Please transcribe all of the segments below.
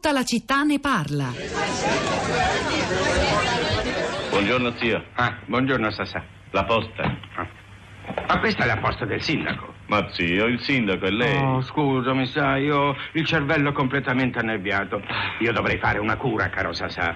Tutta la città ne parla. Buongiorno zio. Ah, buongiorno Sassà. La posta. Ah. Ma questa è la posta del sindaco. Ma zio, il sindaco è lei. Oh, scusami, sai, ho il cervello completamente annerviato. Io dovrei fare una cura, caro Sassà.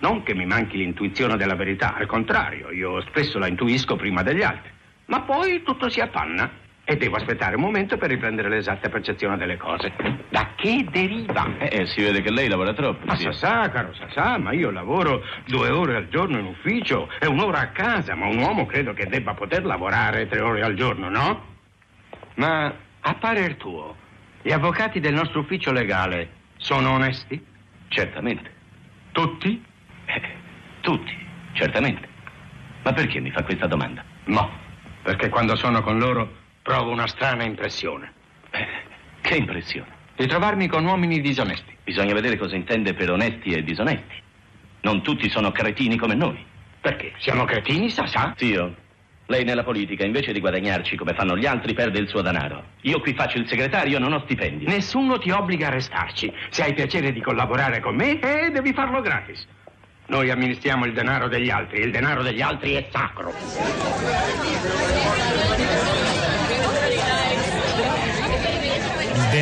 Non che mi manchi l'intuizione della verità, al contrario, io spesso la intuisco prima degli altri. Ma poi tutto si appanna e devo aspettare un momento per riprendere l'esatta percezione delle cose. Da che deriva? Eh, eh, si vede che lei lavora troppo. Ma zio. Sassà, caro Sassà, ma io lavoro due ore al giorno in ufficio e un'ora a casa, ma un uomo credo che debba poter lavorare tre ore al giorno, no? Ma a parer tuo, gli avvocati del nostro ufficio legale sono onesti? Certamente. Tutti? Eh, tutti, certamente. Ma perché mi fa questa domanda? No, perché quando sono con loro provo una strana impressione. Eh, che impressione. Di trovarmi con uomini disonesti. Bisogna vedere cosa intende per onesti e disonesti. Non tutti sono cretini come noi. Perché? Siamo cretini, Sassà? Zio, lei nella politica, invece di guadagnarci come fanno gli altri, perde il suo denaro. Io qui faccio il segretario, non ho stipendio. Nessuno ti obbliga a restarci. Se hai piacere di collaborare con me, eh, devi farlo gratis. Noi amministriamo il denaro degli altri, il denaro degli altri è sacro.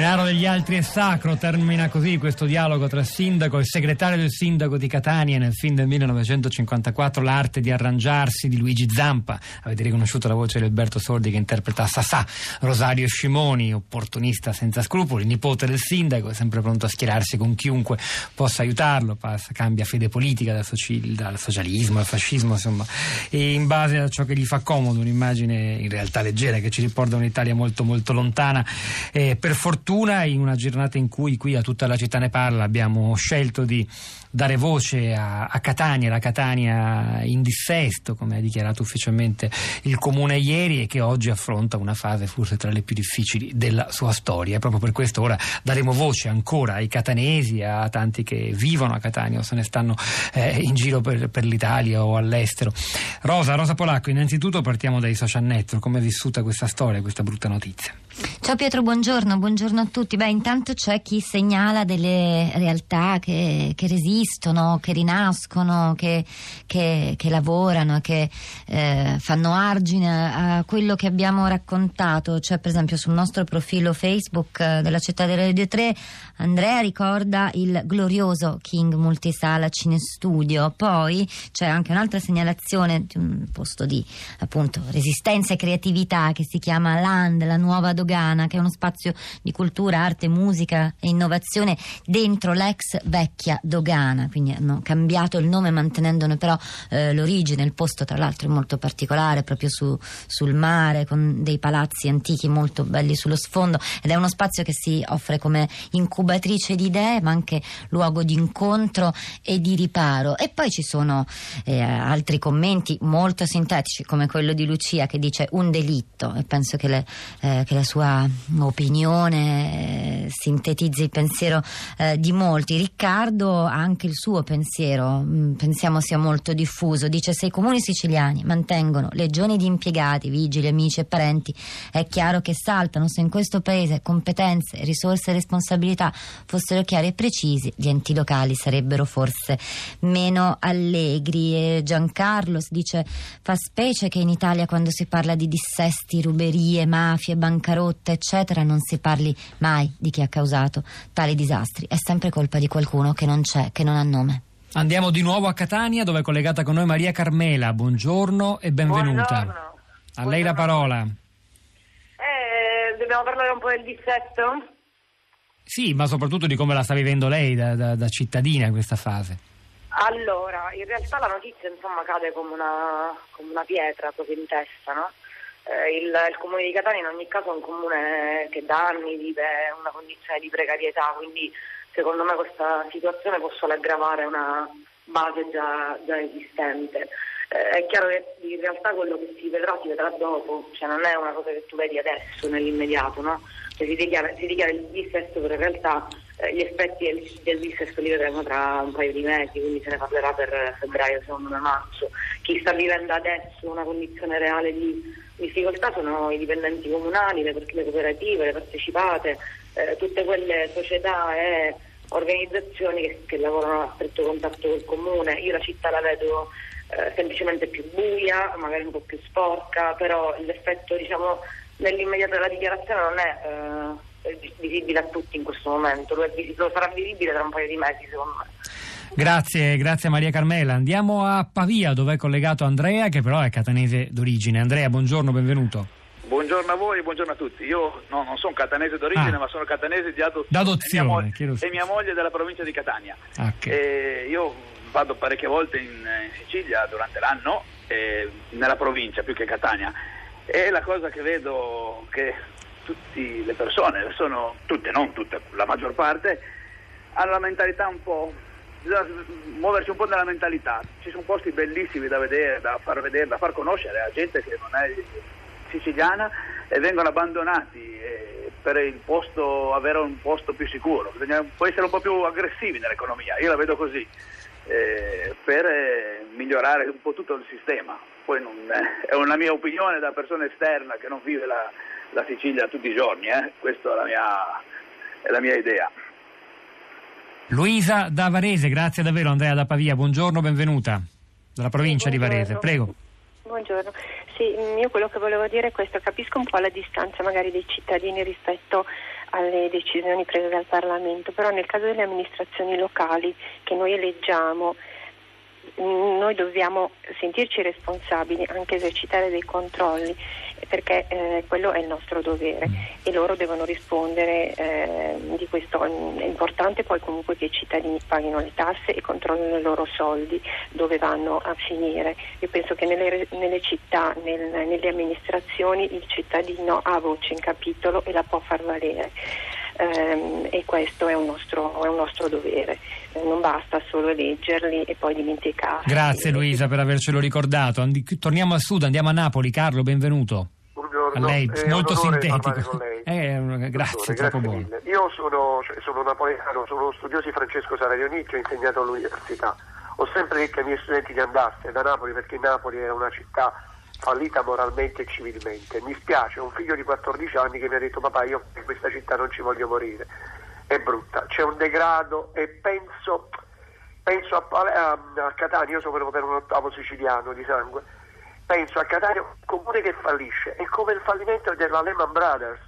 Denaro degli altri è sacro, termina così questo dialogo tra sindaco e segretario del sindaco di Catania nel film del 1954 L'arte di arrangiarsi di Luigi Zampa. Avete riconosciuto la voce di Alberto Sordi che interpreta Sassà, Rosario Scimoni, opportunista senza scrupoli, nipote del sindaco, sempre pronto a schierarsi con chiunque possa aiutarlo, passa, cambia fede politica dal, soci- dal socialismo al fascismo, insomma, e in base a ciò che gli fa comodo, un'immagine in realtà leggera che ci riporta un'Italia molto molto lontana. Eh, per fortuna in una giornata in cui qui a tutta la città ne parla abbiamo scelto di dare voce a, a Catania, la Catania in dissesto, come ha dichiarato ufficialmente il comune ieri e che oggi affronta una fase forse tra le più difficili della sua storia. E proprio per questo ora daremo voce ancora ai catanesi, a tanti che vivono a Catania o se ne stanno eh, in giro per, per l'Italia o all'estero. Rosa, Rosa Polacco, innanzitutto partiamo dai social network, come è vissuta questa storia, questa brutta notizia? Ciao Pietro, buongiorno, buongiorno a tutti. Beh, intanto c'è chi segnala delle realtà che, che resistono, che rinascono, che, che, che lavorano, che eh, fanno argine a quello che abbiamo raccontato. Cioè, per esempio, sul nostro profilo Facebook eh, della città della Radio 3, Andrea ricorda il glorioso King Multisala Cinestudio. Poi c'è anche un'altra segnalazione di un posto di appunto resistenza e creatività che si chiama Land, la nuova dogana, che è uno spazio di cultura, arte, musica e innovazione dentro l'ex vecchia dogana. Quindi hanno cambiato il nome mantenendone però eh, l'origine. Il posto, tra l'altro, è molto particolare, proprio su, sul mare, con dei palazzi antichi molto belli sullo sfondo. Ed è uno spazio che si offre come incubatrice di idee, ma anche luogo di incontro e di riparo. E poi ci sono eh, altri commenti molto sintetici, come quello di Lucia che dice un delitto, e penso che, le, eh, che la sua opinione eh, sintetizzi il pensiero eh, di molti. Riccardo ha anche il suo pensiero, mm, pensiamo sia molto diffuso. Dice: Se i comuni siciliani mantengono legioni di impiegati, vigili, amici e parenti, è chiaro che saltano. Se in questo paese competenze, risorse e responsabilità fossero chiari e precisi, gli enti locali sarebbero forse meno allegri. E Giancarlo dice: Fa specie che in Italia, quando si parla di dissesti, ruberie, mafie, bancarotte, eccetera, non si parli mai di chi ha causato tali disastri. È sempre colpa di qualcuno che non c'è, che non ha nome. Andiamo di nuovo a Catania dove è collegata con noi Maria Carmela. Buongiorno e benvenuta. Buongiorno. A lei la parola. Eh, dobbiamo parlare un po' del dissesto? Sì, ma soprattutto di come la sta vivendo lei da, da- da cittadina in questa fase. Allora, in realtà la notizia insomma cade come una, come una pietra proprio in testa, no? Eh, il, il comune di Catania in ogni caso è un comune che da anni vive una condizione di precarietà, quindi secondo me questa situazione può solo aggravare una base già, già esistente. Eh, è chiaro che in realtà quello che si vedrà si vedrà dopo, cioè non è una cosa che tu vedi adesso, nell'immediato, no? Cioè si, dichiara, si dichiara il dissesto, però in realtà eh, gli effetti del, del dissesto li vedremo tra un paio di mesi, quindi se ne parlerà per febbraio, secondo me marzo. Chi sta vivendo adesso una condizione reale di difficoltà sono i dipendenti comunali, le, le cooperative, le partecipate, eh, tutte quelle società e organizzazioni che, che lavorano a stretto contatto col comune. Io la città la vedo eh, semplicemente più buia, magari un po' più sporca, però l'effetto diciamo, nell'immediato della dichiarazione non è eh, visibile a tutti in questo momento, lo, è, lo sarà visibile tra un paio di mesi secondo me. Grazie, grazie Maria Carmela. Andiamo a Pavia dove è collegato Andrea che però è catanese d'origine. Andrea, buongiorno, benvenuto. Buongiorno a voi, buongiorno a tutti. Io no, non sono catanese d'origine, ah. ma sono catanese di adozione. D'adozione, e mia, mo- e mia moglie della provincia di Catania. Okay. E io vado parecchie volte in, in Sicilia durante l'anno, eh, nella provincia più che Catania. E la cosa che vedo che tutte le persone, sono tutte, non tutte, la maggior parte, hanno la mentalità un po' bisogna muoverci un po' nella mentalità. Ci sono posti bellissimi da vedere, da far vedere, da far conoscere a gente che non è siciliana e vengono abbandonati eh, per posto, avere un posto più sicuro. Bisogna, essere un po' più aggressivi nell'economia, io la vedo così, eh, per eh, migliorare un po' tutto il sistema. Poi non, è una mia opinione da persona esterna che non vive la, la Sicilia tutti i giorni, eh. questa è la mia, è la mia idea. Luisa da Varese, grazie davvero. Andrea da Pavia, buongiorno, benvenuta. Dalla provincia sì, di Varese, prego. Buongiorno, sì, io quello che volevo dire è questo, capisco un po' la distanza magari dei cittadini rispetto alle decisioni prese dal Parlamento, però nel caso delle amministrazioni locali che noi eleggiamo noi dobbiamo sentirci responsabili, anche esercitare dei controlli, perché eh, quello è il nostro dovere mm. e loro devono rispondere eh, di questo. È importante poi comunque che i cittadini paghino le tasse e controllino i loro soldi dove vanno a finire. Io penso che nelle, nelle città, nel, nelle amministrazioni il cittadino ha voce in capitolo e la può far valere ehm, e questo è un nostro, è un nostro dovere. Eh, non basta solo eleggerli e poi dimenticarli. Grazie Luisa per avercelo ricordato. Andi- torniamo al sud, andiamo a Napoli. Carlo, benvenuto. Buongiorno. A lei, è molto sintetico. Eh, grazie, grazie, troppo buono. buono. Io sono, cioè, sono napoletano, sono studioso di Francesco Saraionic, ho insegnato all'università. Ho sempre detto ai miei studenti di andarsene da Napoli perché Napoli è una città fallita moralmente e civilmente. Mi spiace, un figlio di 14 anni che mi ha detto papà io in questa città non ci voglio morire. È brutta, c'è un degrado e penso, penso a, a, a, Catania, io sono per un ottavo siciliano di sangue, penso a Catania, un comune che fallisce, è come il fallimento della Lehman Brothers.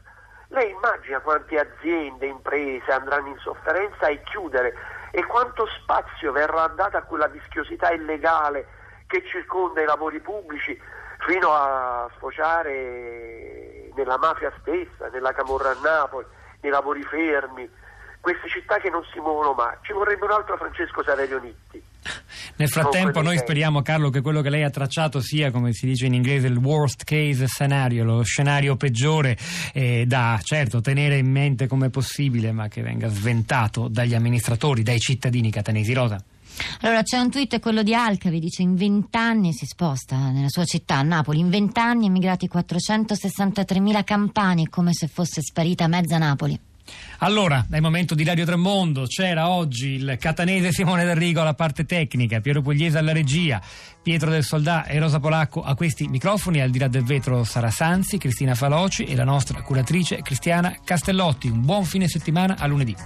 Lei immagina quante aziende, imprese andranno in sofferenza e chiudere e quanto spazio verrà dato a quella vischiosità illegale che circonda i lavori pubblici fino a sfociare nella mafia stessa, nella camorra a Napoli, nei lavori fermi, queste città che non si muovono mai. Ci vorrebbe un altro Francesco Saverio Nitti. Nel frattempo noi speriamo Carlo che quello che lei ha tracciato sia come si dice in inglese il worst case scenario, lo scenario peggiore eh, da certo tenere in mente come possibile ma che venga sventato dagli amministratori, dai cittadini catanesi. Rosa. Allora c'è un tweet, quello di Alcavi, dice in vent'anni si sposta nella sua città, Napoli, in vent'anni emigrati 463.000 campani, come se fosse sparita mezza Napoli. Allora, dal momento di Radio Tremondo c'era oggi il catanese Simone D'Arrigo alla parte tecnica, Piero Pugliese alla regia, Pietro del Soldà e Rosa Polacco a questi microfoni, al di là del vetro Sara Sanzi, Cristina Faloci e la nostra curatrice Cristiana Castellotti. Un buon fine settimana a lunedì.